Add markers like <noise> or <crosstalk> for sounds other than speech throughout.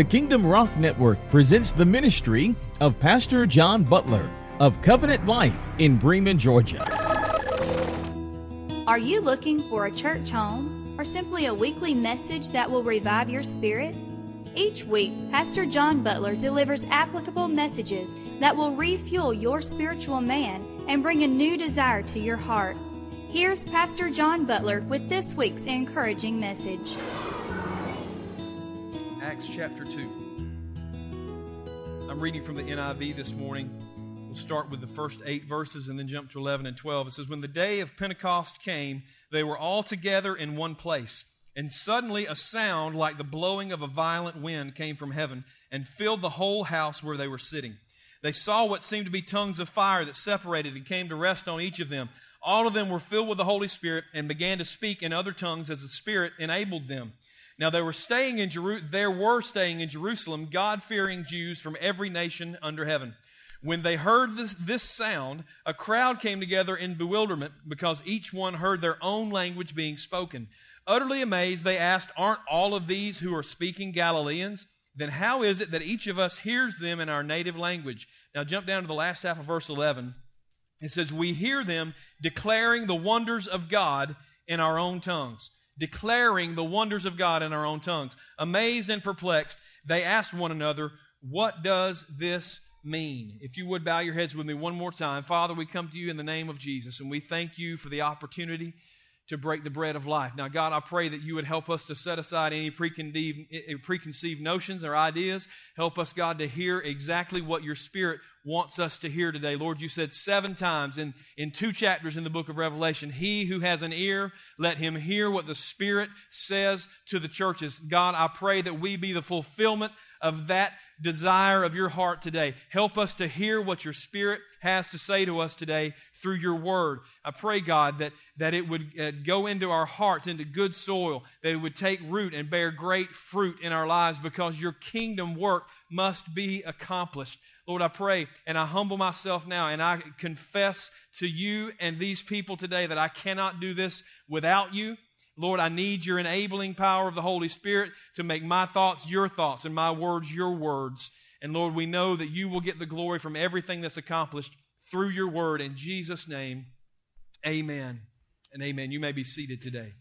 The Kingdom Rock Network presents the ministry of Pastor John Butler of Covenant Life in Bremen, Georgia. Are you looking for a church home or simply a weekly message that will revive your spirit? Each week, Pastor John Butler delivers applicable messages that will refuel your spiritual man and bring a new desire to your heart. Here's Pastor John Butler with this week's encouraging message. Acts chapter 2. I'm reading from the NIV this morning. We'll start with the first eight verses and then jump to 11 and 12. It says, When the day of Pentecost came, they were all together in one place. And suddenly a sound like the blowing of a violent wind came from heaven and filled the whole house where they were sitting. They saw what seemed to be tongues of fire that separated and came to rest on each of them. All of them were filled with the Holy Spirit and began to speak in other tongues as the Spirit enabled them. Now they were staying in Jeru- there were staying in Jerusalem God-fearing Jews from every nation under heaven. When they heard this, this sound, a crowd came together in bewilderment because each one heard their own language being spoken. Utterly amazed, they asked, Aren't all of these who are speaking Galileans? Then how is it that each of us hears them in our native language? Now jump down to the last half of verse 11. It says, We hear them declaring the wonders of God in our own tongues declaring the wonders of God in our own tongues. Amazed and perplexed, they asked one another, What does this mean? If you would bow your heads with me one more time. Father, we come to you in the name of Jesus, and we thank you for the opportunity to break the bread of life. Now, God, I pray that you would help us to set aside any preconceived, eh, preconceived notions or ideas. Help us, God, to hear exactly what your Spirit wants us to hear today. Lord, you said seven times in, in two chapters in the book of Revelation, He who has an ear, let him hear what the Spirit says to the churches. God, I pray that we be the fulfillment of that desire of your heart today. Help us to hear what your Spirit has to say to us today through your word. I pray, God, that, that it would uh, go into our hearts, into good soil, that it would take root and bear great fruit in our lives because your kingdom work must be accomplished. Lord, I pray and I humble myself now and I confess to you and these people today that I cannot do this without you. Lord, I need your enabling power of the Holy Spirit to make my thoughts your thoughts and my words your words. And Lord, we know that you will get the glory from everything that's accomplished through your word. In Jesus' name, amen and amen. You may be seated today.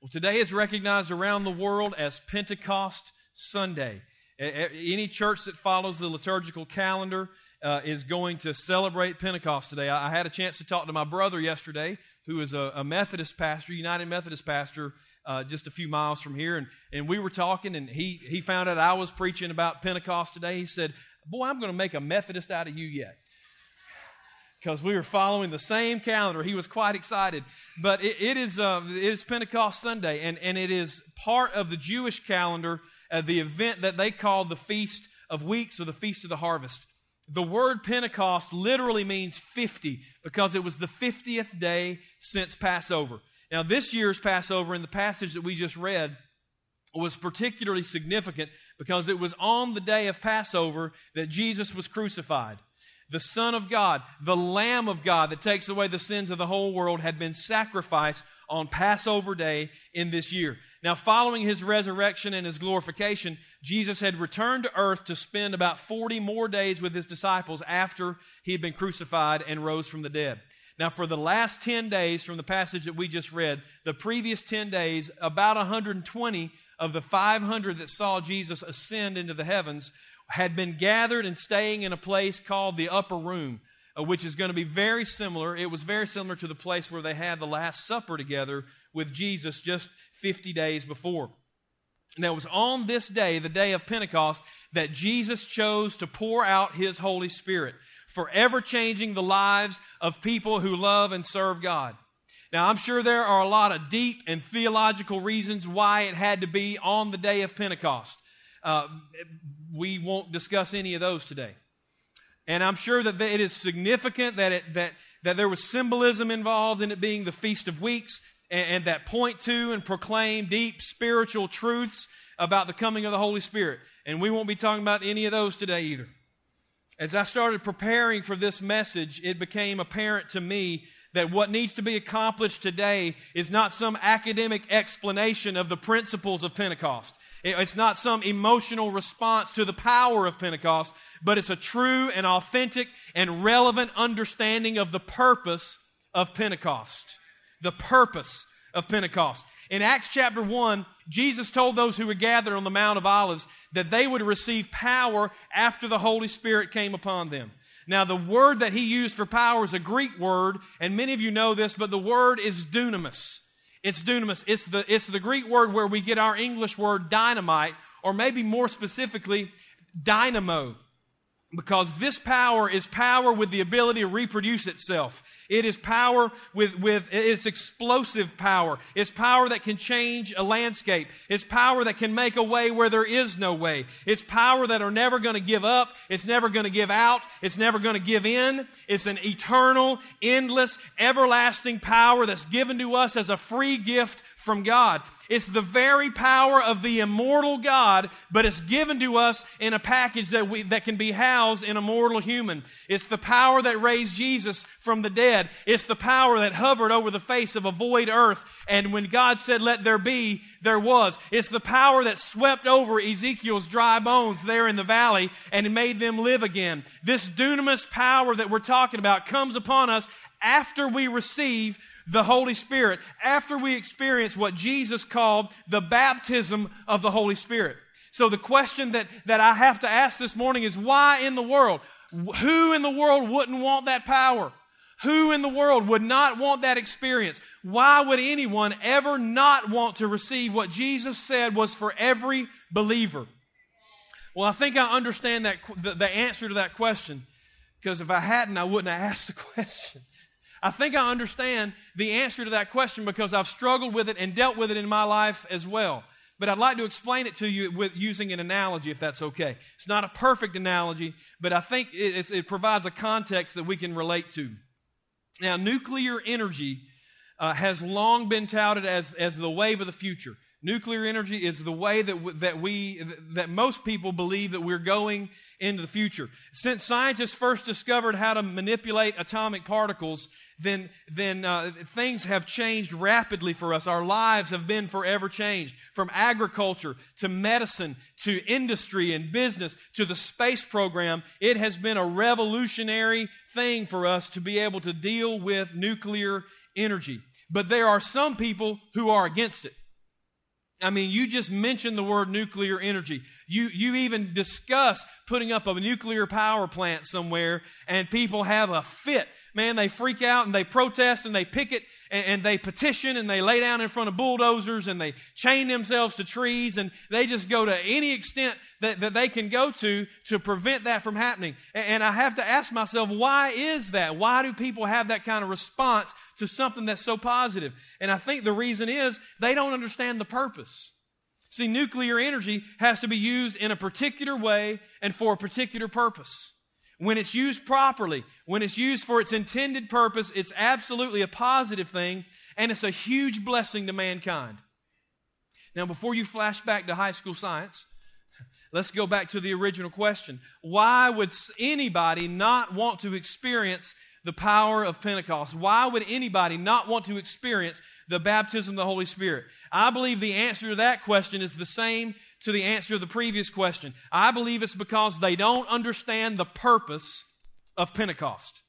Well, today is recognized around the world as Pentecost Sunday. Any church that follows the liturgical calendar uh, is going to celebrate Pentecost today. I, had a chance to talk to my brother yesterday, who is a, a Methodist pastor, United Methodist pastor, uh, just a few miles from here. And, and we were talking, and he, he found out I was preaching about Pentecost today. He said, Boy, I'm going to make a Methodist out of you yet because we were following the same calendar. He was quite excited. But it, it, is, uh, it is Pentecost Sunday, and, and it is part of the Jewish calendar, uh, the event that they call the Feast of Weeks or the Feast of the Harvest. The word Pentecost literally means 50 because it was the 50th day since Passover. Now, this year's Passover in the passage that we just read was particularly significant because it was on the day of Passover that Jesus was crucified the Son of God, the Lamb of God that takes away the sins of the whole world, had been sacrificed on Passover Day in this year. Now, following his resurrection and his glorification, Jesus had returned to earth to spend about 40 more days with his disciples after he had been crucified and rose from the dead. Now, for the last 10 days from the passage that we just read, the previous 10 days, about 120 of the 500 that saw Jesus ascend into the heavens had been gathered and staying in a place called the upper room, which is going to be very similar. It was very similar to the place where they had the Last Supper together with Jesus just 50 days before. And it was on this day, the day of Pentecost, that Jesus chose to pour out his Holy Spirit, forever changing the lives of people who love and serve God. Now, I'm sure there are a lot of deep and theological reasons why it had to be on the day of Pentecost. Uh, we won't discuss any of those today. And I'm sure that it is significant that, it, that, that there was symbolism involved in it being the Feast of Weeks and, and that point to and proclaim deep spiritual truths about the coming of the Holy Spirit. And we won't be talking about any of those today either. As I started preparing for this message, it became apparent to me that what needs to be accomplished today is not some academic explanation of the principles of Pentecost. It's not some emotional response to the power of Pentecost, but it's a true and authentic and relevant understanding of the purpose of Pentecost. The purpose of Pentecost. In Acts chapter 1, Jesus told those who were gathered on the Mount of Olives that they would receive power after the Holy Spirit came upon them. Now, the word that he used for power is a Greek word, and many of you know this, but the word is dunamis. It's dunamis. It's the, it's the Greek word where we get our English word dynamite, or maybe more specifically, dynamo because this power is power with the ability to reproduce itself. It is power with, with, it's explosive power. It's power that can change a landscape. It's power that can make a way where there is no way. It's power that are never going to give up. It's never going to give out. It's never going to give in. It's an eternal, endless, everlasting power that's given to us as a free gift from God. It's the very power of the immortal God, but it's given to us in a package that, we, that can be housed in a mortal human. It's the power that raised Jesus from the dead. It's the power that hovered over the face of a void earth. And when God said, let there be, there was. It's the power that swept over Ezekiel's dry bones there in the valley and made them live again. This dunamis power that we're talking about comes upon us after we receive the Holy Spirit after we experience what Jesus called the baptism of the Holy Spirit. So the question that, that I have to ask this morning is why in the world? Who in the world wouldn't want that power? Who in the world would not want that experience? Why would anyone ever not want to receive what Jesus said was for every believer? Well, I think I understand that the, the answer to that question because if I hadn't, I wouldn't have asked the <laughs> question. I think I understand the answer to that question because I've struggled with it and dealt with it in my life as well. But I'd like to explain it to you with using an analogy, if that's okay. It's not a perfect analogy, but I think it, it provides a context that we can relate to. Now, nuclear energy uh, has long been touted as, as the wave of the future. Nuclear energy is the way that, w- that we, that most people believe that we're going into the future. Since scientists first discovered how to manipulate atomic particles, then, then uh, things have changed rapidly for us. Our lives have been forever changed. From agriculture to medicine to industry and business to the space program, it has been a revolutionary thing for us to be able to deal with nuclear energy. But there are some people who are against it. I mean, you just mentioned the word nuclear energy. You, you even discuss putting up a nuclear power plant somewhere, and people have a fit man, they freak out and they protest and they picket and, and, they petition and they lay down in front of bulldozers and they chain themselves to trees and they just go to any extent that, that they can go to to prevent that from happening. And, and I have to ask myself, why is that? Why do people have that kind of response to something that's so positive? And I think the reason is they don't understand the purpose. See, nuclear energy has to be used in a particular way and for a particular purpose. When it's used properly, when it's used for its intended purpose, it's absolutely a positive thing and it's a huge blessing to mankind. Now, before you flash back to high school science, <laughs> let's go back to the original question. Why would anybody not want to experience the power of Pentecost? Why would anybody not want to experience the baptism of the Holy Spirit? I believe the answer to that question is the same to the answer of the previous question. I believe it's because they don't understand the purpose of Pentecost.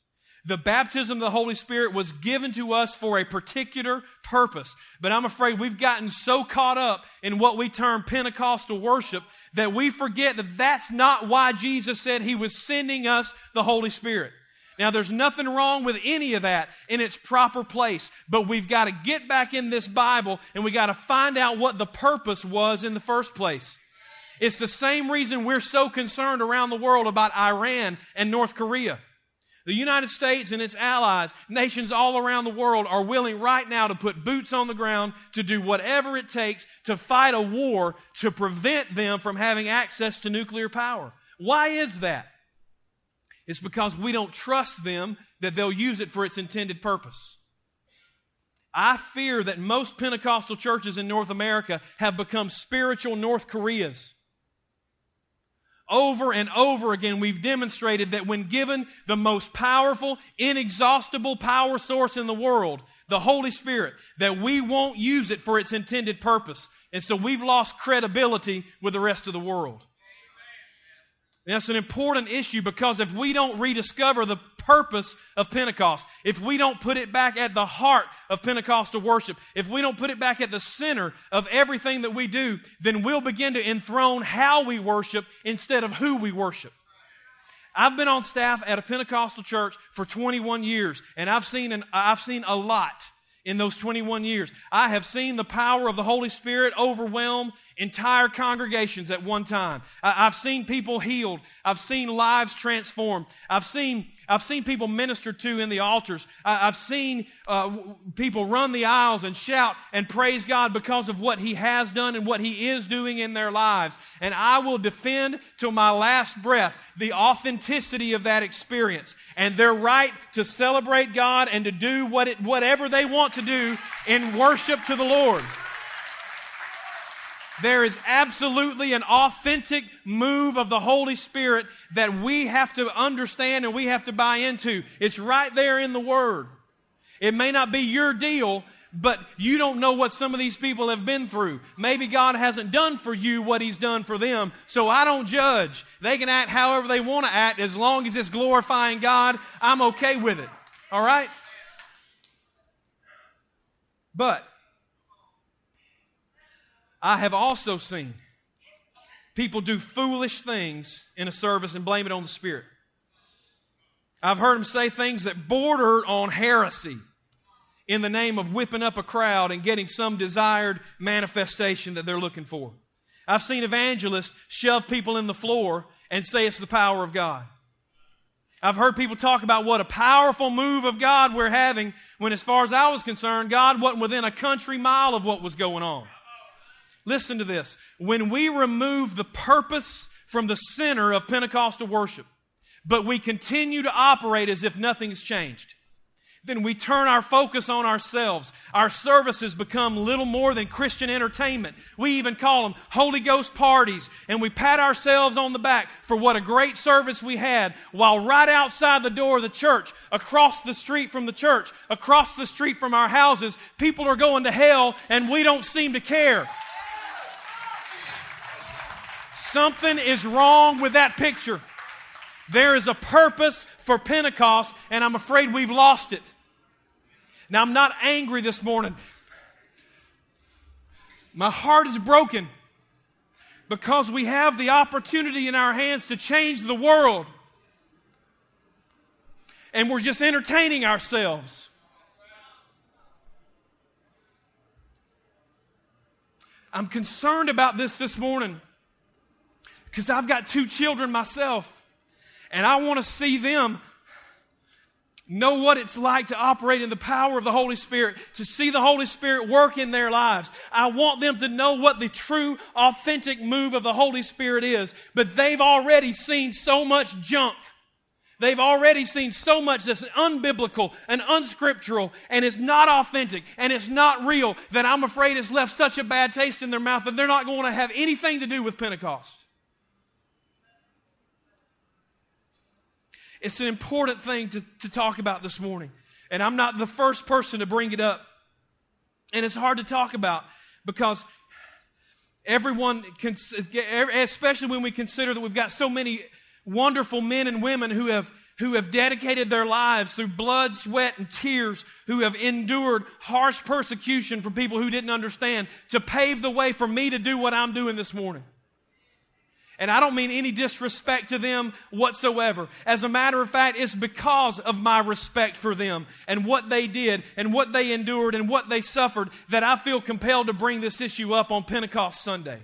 The baptism of the Holy Spirit was given to us for a particular purpose. But I'm afraid we've gotten so caught up in what we term Pentecostal worship that we forget that that's not why Jesus said he was sending us the Holy Spirit. Now, there's nothing wrong with any of that in its proper place, but we've got to get back in this Bible and we got to find out what the purpose was in the first place. It's the same reason we're so concerned around the world about Iran and North Korea. The United States and its allies, nations all around the world, are willing right now to put boots on the ground to do whatever it takes to fight a war to prevent them from having access to nuclear power. Why is that? It's because we don't trust them that they'll use it for its intended purpose. I fear that most Pentecostal churches in North America have become spiritual North Koreas. over and over again, we've demonstrated that when given the most powerful, inexhaustible power source in the world, the Holy Spirit, that we won't use it for its intended purpose. And so we've lost credibility with the rest of the world. And that's an important issue because if we don't rediscover the purpose of Pentecost, if we don't put it back at the heart of Pentecostal worship, if we don't put it back at the center of everything that we do, then we'll begin to enthrone how we worship instead of who we worship. I've been on staff at a Pentecostal church for 21 years, and I've seen, an, I've seen a lot in those 21 years. I have seen the power of the Holy Spirit overwhelm entire congregations at one time. I, have seen people healed. I've seen lives transformed. I've seen, I've seen people ministered to in the altars. I, have seen uh, people run the aisles and shout and praise God because of what He has done and what He is doing in their lives. And I will defend till my last breath the authenticity of that experience and their right to celebrate God and to do what it, whatever they want to do in worship to the Lord. There is absolutely an authentic move of the Holy Spirit that we have to understand and we have to buy into. It's right there in the Word. It may not be your deal, but you don't know what some of these people have been through. Maybe God hasn't done for you what He's done for them, so I don't judge. They can act however they want to act as long as it's glorifying God. I'm okay with it. All right? But I have also seen people do foolish things in a service and blame it on the Spirit. I've heard them say things that border on heresy in the name of whipping up a crowd and getting some desired manifestation that they're looking for. I've seen evangelists shove people in the floor and say it's the power of God. I've heard people talk about what a powerful move of God we're having when, as far as I was concerned, God wasn't within a country mile of what was going on. Listen to this. When we remove the purpose from the center of Pentecostal worship, but we continue to operate as if nothing's changed, then we turn our focus on ourselves. Our services become little more than Christian entertainment. We even call them Holy Ghost parties, and we pat ourselves on the back for what a great service we had, while right outside the door of the church, across the street from the church, across the street from our houses, people are going to hell, and we don't seem to care. Something is wrong with that picture. There is a purpose for Pentecost, and I'm afraid we've lost it. Now, I'm not angry this morning. My heart is broken because we have the opportunity in our hands to change the world. And we're just entertaining ourselves. I'm concerned about this this morning because I've got two children myself, and I want to see them know what it's like to operate in the power of the Holy Spirit, to see the Holy Spirit work in their lives. I want them to know what the true, authentic move of the Holy Spirit is. But they've already seen so much junk. They've already seen so much that's unbiblical and unscriptural and it's not authentic and it's not real that I'm afraid it's left such a bad taste in their mouth that they're not going to have anything to do with Pentecost. It's an important thing to, to talk about this morning. And I'm not the first person to bring it up. And it's hard to talk about because everyone, can, especially when we consider that we've got so many wonderful men and women who have, who have dedicated their lives through blood, sweat, and tears, who have endured harsh persecution from people who didn't understand to pave the way for me to do what I'm doing this morning. And I don't mean any disrespect to them whatsoever. As a matter of fact, it's because of my respect for them and what they did and what they endured and what they suffered that I feel compelled to bring this issue up on Pentecost Sunday.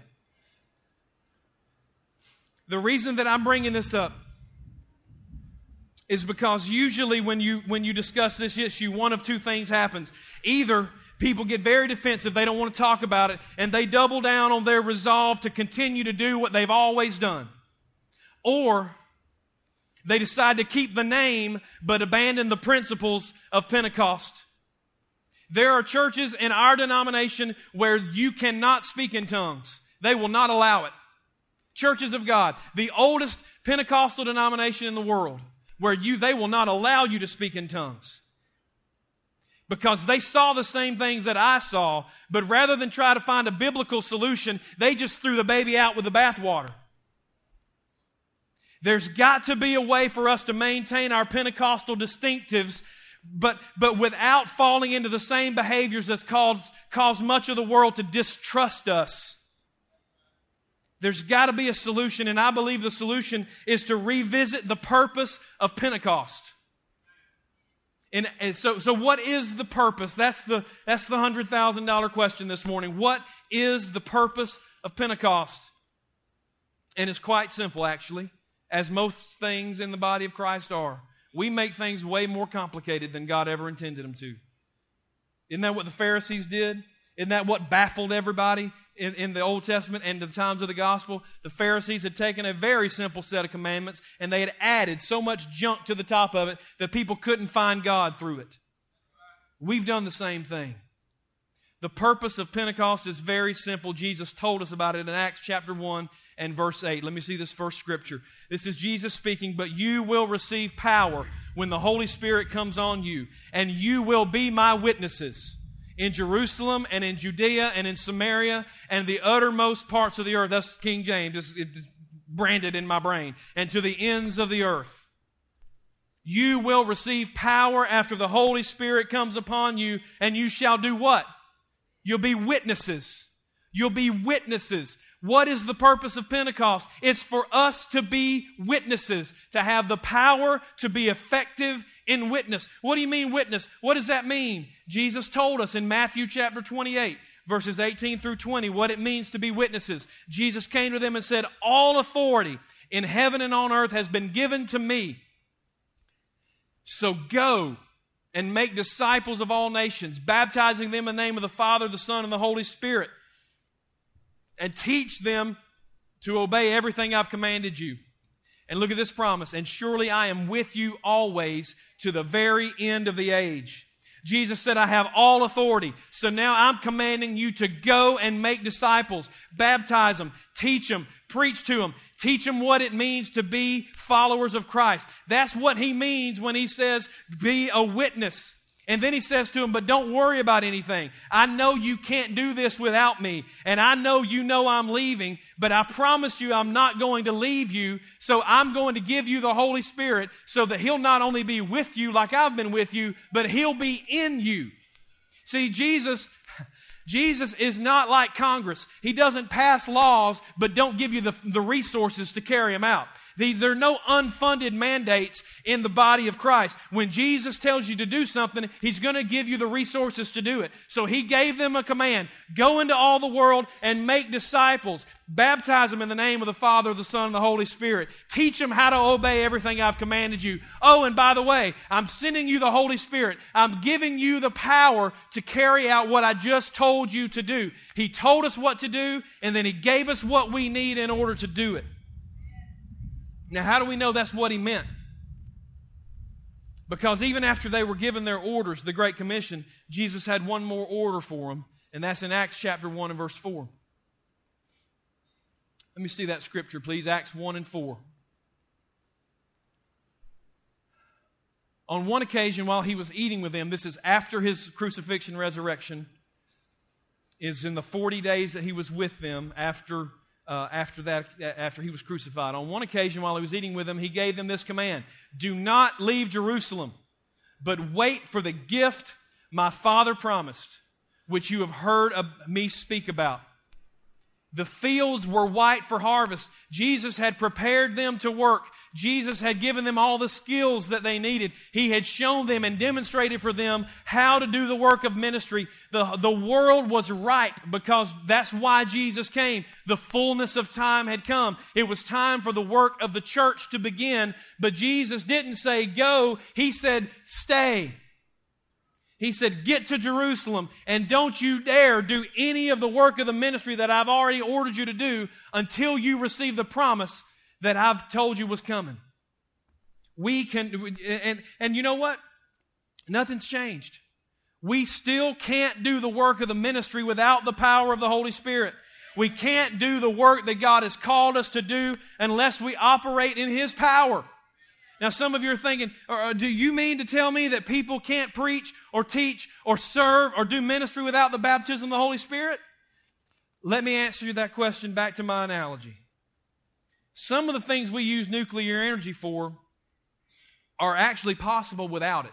The reason that I'm bringing this up is because usually when you when you discuss this issue one of two things happens either People get very defensive. They don't want to talk about it. And they double down on their resolve to continue to do what they've always done. Or they decide to keep the name but abandon the principles of Pentecost. There are churches in our denomination where you cannot speak in tongues, they will not allow it. Churches of God, the oldest Pentecostal denomination in the world, where you they will not allow you to speak in tongues. Because they saw the same things that I saw, but rather than try to find a biblical solution, they just threw the baby out with the bathwater. There's got to be a way for us to maintain our Pentecostal distinctives, but, but without falling into the same behaviors that's caused, caused much of the world to distrust us. There's got to be a solution, and I believe the solution is to revisit the purpose of Pentecost. And, and so, so what is the purpose? That's the, that's the $100,000 question this morning. What is the purpose of Pentecost? And it's quite simple, actually as most things in the body of Christ are. We make things way more complicated than God ever intended them to. Isn't that what the Pharisees did? Isn't that what baffled everybody in, in the Old Testament and the times of the gospel? The Pharisees had taken a very simple set of commandments and they had added so much junk to the top of it that people couldn't find God through it. We've done the same thing. The purpose of Pentecost is very simple. Jesus told us about it in Acts chapter 1 and verse 8. Let me see this first scripture. This is Jesus speaking, but you will receive power when the Holy Spirit comes on you, and you will be my witnesses in Jerusalem and in Judea and in Samaria and the uttermost parts of the earth. That's King James. It's, it's branded in my brain. And to the ends of the earth. You will receive power after the Holy Spirit comes upon you, and you shall do what? You'll be witnesses. You'll be witnesses. What is the purpose of Pentecost? It's for us to be witnesses, to have the power to be effective in witness. What do you mean witness? What does that mean? Jesus told us in Matthew chapter 28, verses 18 through 20, what it means to be witnesses. Jesus came to them and said, All authority in heaven and on earth has been given to me. So go and make disciples of all nations, baptizing them in the name of the Father, the Son, and the Holy Spirit and teach them to obey everything I've commanded you. And look at this promise. And surely I am with you always to the very end of the age. Jesus said, I have all authority. So now I'm commanding you to go and make disciples, baptize them, teach them, preach to them, teach them what it means to be followers of Christ. That's what he means when he says, be a witness. And then he says to him, But don't worry about anything. I know you can't do this without me. And I know you know I'm leaving, but I promise you I'm not going to leave you. So I'm going to give you the Holy Spirit so that he'll not only be with you like I've been with you, but he'll be in you. See, Jesus. Jesus is not like Congress. He doesn't pass laws, but don't give you the, the resources to carry them out. There are no unfunded mandates in the body of Christ. When Jesus tells you to do something, He's going to give you the resources to do it. So He gave them a command go into all the world and make disciples. Baptize them in the name of the Father, the Son, and the Holy Spirit. Teach them how to obey everything I've commanded you. Oh, and by the way, I'm sending you the Holy Spirit. I'm giving you the power to carry out what I just told you to do. He told us what to do, and then He gave us what we need in order to do it. Now, how do we know that's what he meant? Because even after they were given their orders, the Great Commission, Jesus had one more order for them, and that's in Acts chapter 1 and verse 4. Let me see that scripture, please. Acts 1 and 4. On one occasion, while he was eating with them, this is after his crucifixion resurrection, is in the 40 days that he was with them after uh, after that, after he was crucified. On one occasion, while he was eating with them, he gave them this command Do not leave Jerusalem, but wait for the gift my Father promised, which you have heard me speak about. The fields were white for harvest. Jesus had prepared them to work. Jesus had given them all the skills that they needed. He had shown them and demonstrated for them how to do the work of ministry. The, the world was ripe because that's why Jesus came. The fullness of time had come. It was time for the work of the church to begin. But Jesus didn't say go, He said stay. He said, Get to Jerusalem and don't you dare do any of the work of the ministry that I've already ordered you to do until you receive the promise that I've told you was coming. We can, and, and you know what? Nothing's changed. We still can't do the work of the ministry without the power of the Holy Spirit. We can't do the work that God has called us to do unless we operate in His power. Now, some of you are thinking, uh, uh, do you mean to tell me that people can't preach or teach or serve or do ministry without the baptism of the Holy Spirit? Let me answer you that question back to my analogy. Some of the things we use nuclear energy for are actually possible without it.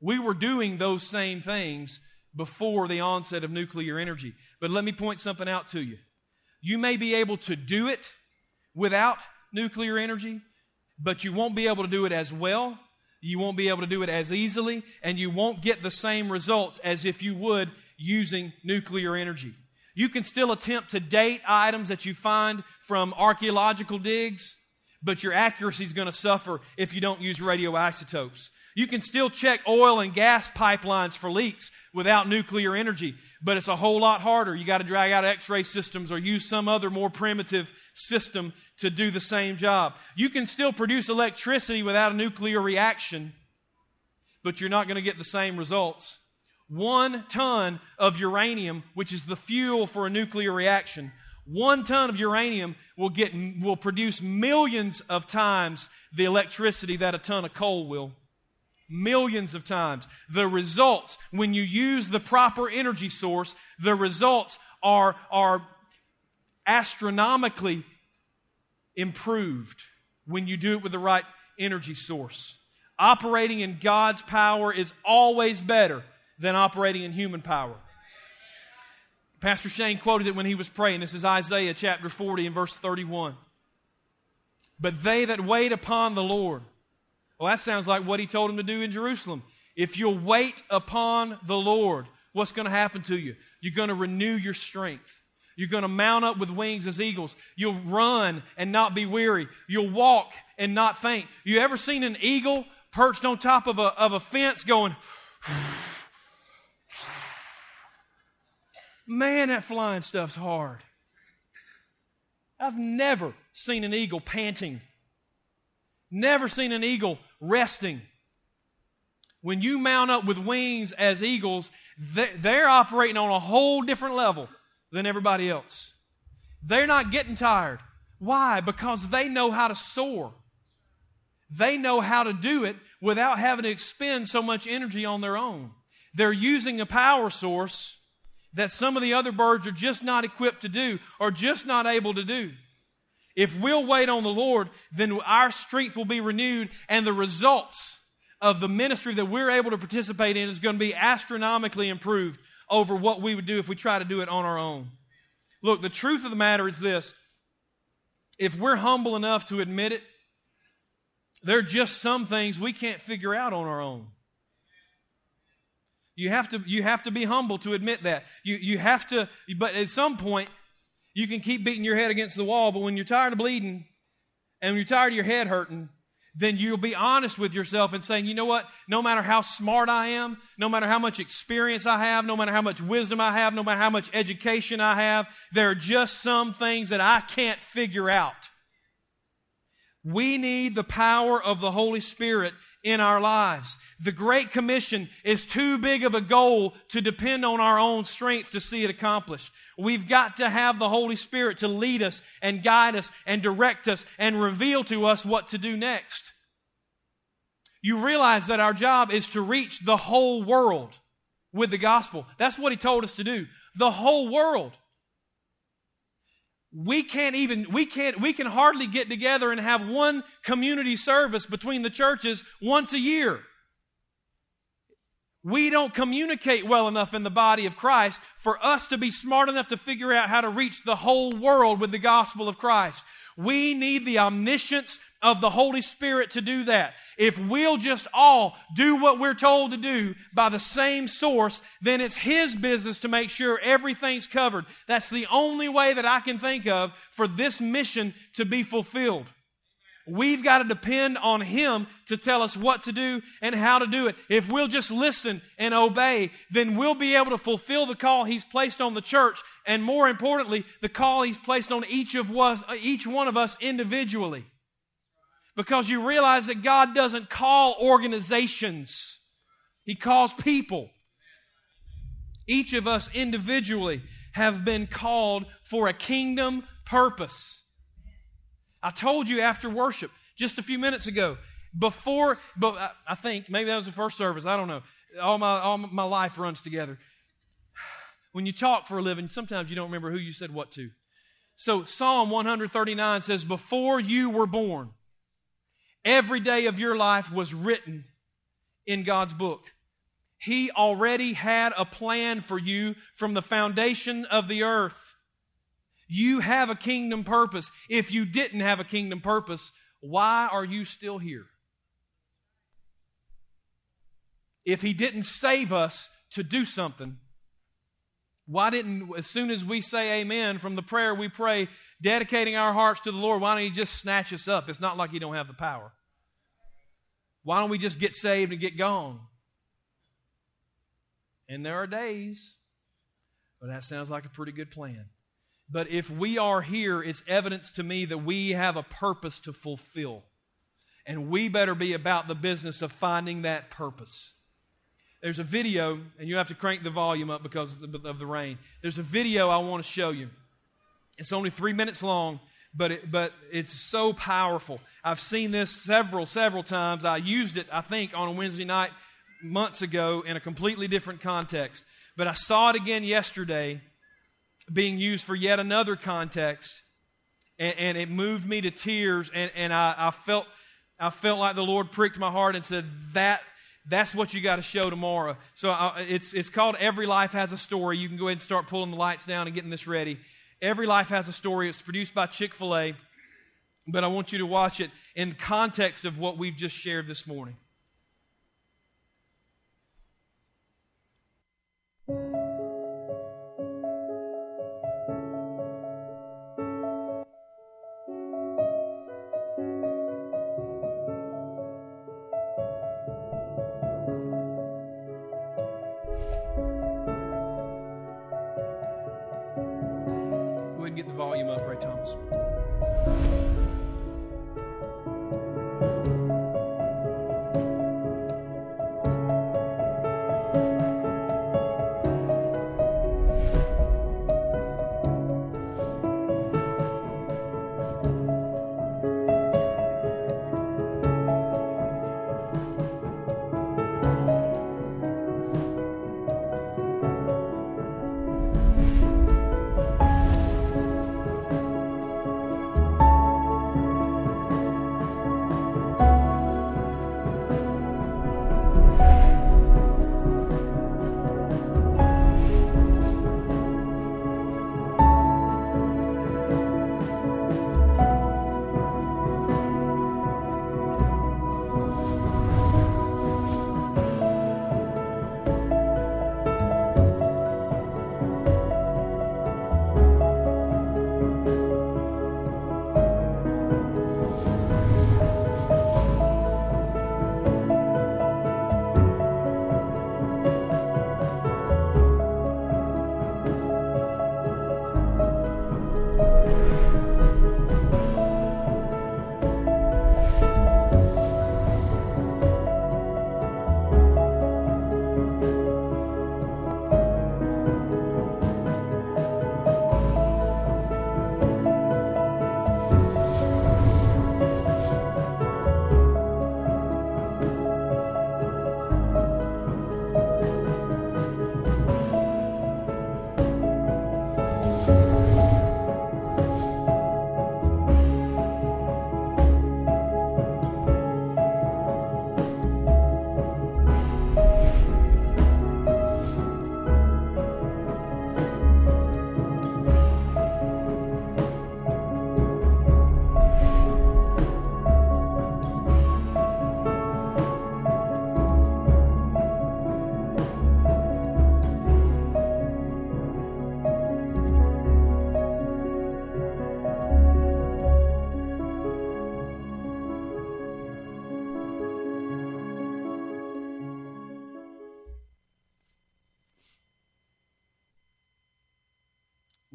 We were doing those same things before the onset of nuclear energy. But let me point something out to you. You may be able to do it without nuclear energy, but you won't be able to do it as well. You won't be able to do it as easily, and you won't get the same results as if you would using nuclear energy. You can still attempt to date items that you find from archaeological digs, but your accuracy is going to suffer if you don't use radioisotopes. You can still check oil and gas pipelines for leaks without nuclear energy, but it's a whole lot harder. You got to drag out x ray systems or use some other more primitive system to do the same job. You can still produce electricity without a nuclear reaction, but you're not going to get the same results. One ton of uranium, which is the fuel for a nuclear reaction, one ton of uranium will, get, will produce millions of times the electricity that a ton of coal will millions of times. The results, when you use the proper energy source, the results are, are astronomically improved when you do it with the right energy source. Operating in God's power is always better than operating in human power. Pastor Shane quoted it when he was praying. This is Isaiah chapter 40 and verse 31. But they that wait upon the Lord well, that sounds like what he told him to do in Jerusalem. If you'll wait upon the Lord, what's going to happen to you? You're going to renew your strength. You're going to mount up with wings as eagles. You'll run and not be weary. You'll walk and not faint. You ever seen an eagle perched on top of a, of a fence going, <sighs> <sighs> <sighs> man, that flying stuff's hard. I've never seen an eagle panting. Never seen an eagle resting. When you mount up with wings as eagles, they're operating on a whole different level than everybody else. They're not getting tired. Why? Because they know how to soar. They know how to do it without having to expend so much energy on their own. They're using a power source that some of the other birds are just not equipped to do or just not able to do. If we'll wait on the Lord, then our strength will be renewed, and the results of the ministry that we're able to participate in is going to be astronomically improved over what we would do if we try to do it on our own. Look, the truth of the matter is this if we're humble enough to admit it, there are just some things we can't figure out on our own. You have to, you have to be humble to admit that. You, you have to, but at some point, you can keep beating your head against the wall, but when you're tired of bleeding and you're tired of your head hurting, then you'll be honest with yourself and saying, you know what? No matter how smart I am, no matter how much experience I have, no matter how much wisdom I have, no matter how much education I have, there are just some things that I can't figure out. We need the power of the Holy Spirit in our lives. The Great Commission is too big of a goal to depend on our own strength to see it accomplished. We've got to have the Holy Spirit to lead us and guide us and direct us and reveal to us what to do next. You realize that our job is to reach the whole world with the gospel. That's what He told us to do. The whole world we can't even we can't we can hardly get together and have one community service between the churches once a year we don't communicate well enough in the body of Christ for us to be smart enough to figure out how to reach the whole world with the gospel of Christ. We need the omniscience of the Holy Spirit to do that. If we'll just all do what we're told to do by the same source, then it's His business to make sure everything's covered. That's the only way that I can think of for this mission to be fulfilled. We've got to depend on Him to tell us what to do and how to do it. If we'll just listen and obey, then we'll be able to fulfill the call He's placed on the church, and more importantly, the call He's placed on each of us, each one of us individually. Because you realize that God doesn't call organizations; He calls people. Each of us individually have been called for a kingdom purpose. I told you after worship just a few minutes ago, before, but I think maybe that was the first service. I don't know. All my, all my life runs together. <sighs> When you talk for a living, sometimes you don't remember who you said what to. So Psalm 139 says, Before you were born, every day of your life was written in God's book. He already had a plan for you from the foundation of the earth. You have a kingdom purpose. If you didn't have a kingdom purpose, why are you still here? If He didn't save us to do something, why didn't, as soon as we say amen from the prayer we pray, dedicating our hearts to the Lord, why don't He just snatch us up? It's not like He don't have the power. Why don't we just get saved and get gone? And there are days, but that sounds like a pretty good plan. But if we are here, it's evidence to me that we have a purpose to fulfill. And we better be about the business of finding that purpose. There's a video, and you have to crank the volume up because of the, of the rain. There's a video I want to show you. It's only three minutes long, but, it, but it's so powerful. I've seen this several, several times. I used it, I think, on a Wednesday night months ago in a completely different context. But I saw it again yesterday being used for yet another context, and, and it moved me to tears, and, and I, I, felt, I felt like the Lord pricked my heart and said, That that's what you got to show tomorrow. So uh, it's, it's called Every Life Has a Story. You can go ahead and start pulling the lights down and getting this ready. Every Life Has a Story. It's produced by Chick fil A, but I want you to watch it in context of what we've just shared this morning.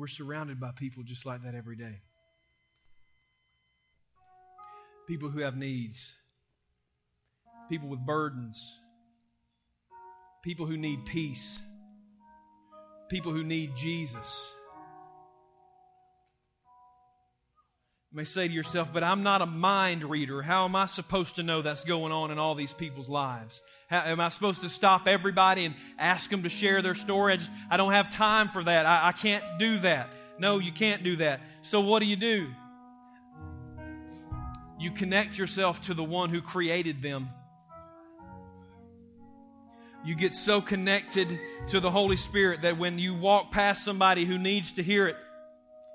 We're surrounded by people just like that every day. People who have needs, people with burdens, people who need peace, people who need Jesus. You may say to yourself, but I'm not a mind reader. How am I supposed to know that's going on in all these people's lives? How, am I supposed to stop everybody and ask them to share their story? I, just, I don't have time for that. I, I can't do that. No, you can't do that. So what do you do? You connect yourself to the one who created them. You get so connected to the Holy Spirit that when you walk past somebody who needs to hear it,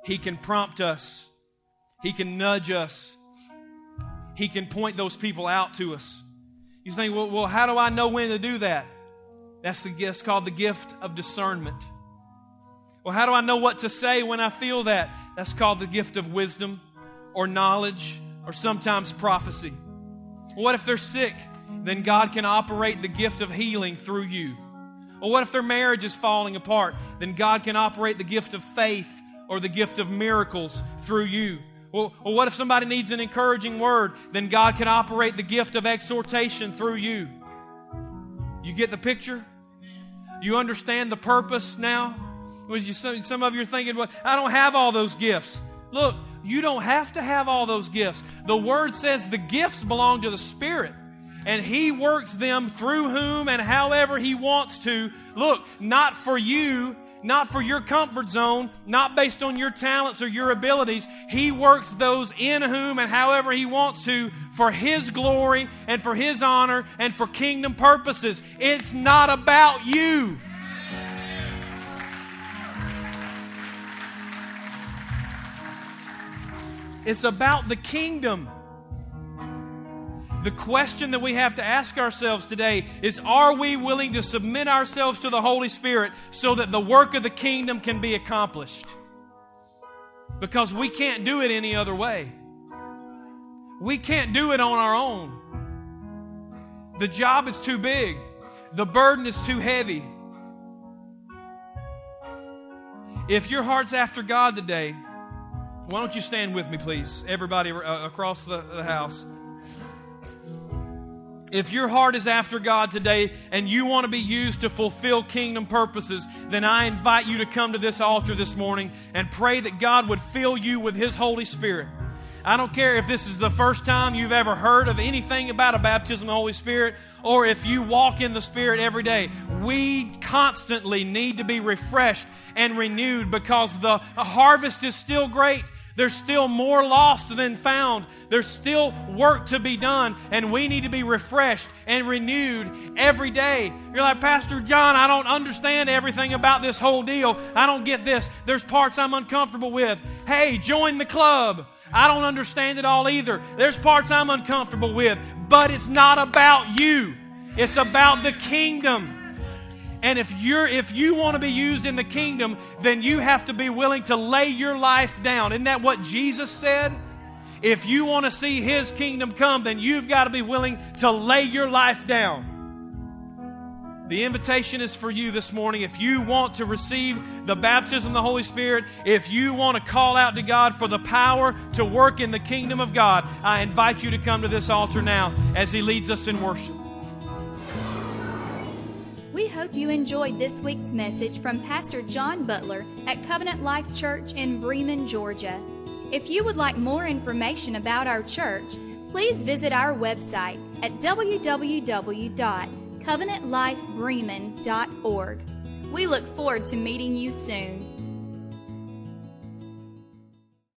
He can prompt us, He can nudge us, He can point those people out to us. You think, well, well how do I know when to do that? That's the gift called the gift of discernment. Well, how do I know what to say when I feel that? That's called the gift of wisdom or knowledge or sometimes prophecy. What if they're sick? Then God can operate the gift of healing through you. Or what if their marriage is falling apart? Then God can operate the gift of faith or the gift of miracles through you. Well, or what if somebody needs an encouraging word? Then God can operate the gift of exhortation through you. You get the picture? You understand the purpose now? Some of you are thinking, well, I don't have all those gifts. Look, you don't have to have all those gifts. The Word says the gifts belong to the Spirit. And He works them through whom and however He wants to. Look, not for you, not for your comfort zone, not based on your talents or your abilities. He works those in whom and however He wants to for His glory and for His honor and for kingdom purposes. It's not about you. It's about the kingdom. The question that we have to ask ourselves today is Are we willing to submit ourselves to the Holy Spirit so that the work of the kingdom can be accomplished? Because we can't do it any other way. We can't do it on our own. The job is too big, the burden is too heavy. If your heart's after God today, why don't you stand with me, please? Everybody uh, across the, the house. If your heart is after God today and you want to be used to fulfill kingdom purposes, then I invite you to come to this altar this morning and pray that God would fill you with His Holy Spirit. I don't care if this is the first time you've ever heard of anything about a baptism of the Holy Spirit or if you walk in the Spirit every day. We constantly need to be refreshed and renewed because the harvest is still great there's still more lost than found. There's still work to be done, and we need to be refreshed and renewed every day. You're like, Pastor John, I don't understand everything about this whole deal. I don't get this. There's parts I'm uncomfortable with. Hey, join the club. I don't understand it all either. There's parts I'm uncomfortable with, but it's not about you. It's about the kingdom. And if you're if you want to be used in the kingdom, then you have to be willing to lay your life down. Isn't that what Jesus said? If you want to see his kingdom come, then you've got to be willing to lay your life down. The invitation is for you this morning. If you want to receive the baptism of the Holy Spirit, if you want to call out to God for the power to work in the kingdom of God, I invite you to come to this altar now as He leads us in worship. We hope you enjoyed this week's message from Pastor John Butler at Covenant Life Church in Bremen, Georgia. If you would like more information about our church, please visit our website at www.covenantlifebremen.org. We look forward to meeting you soon.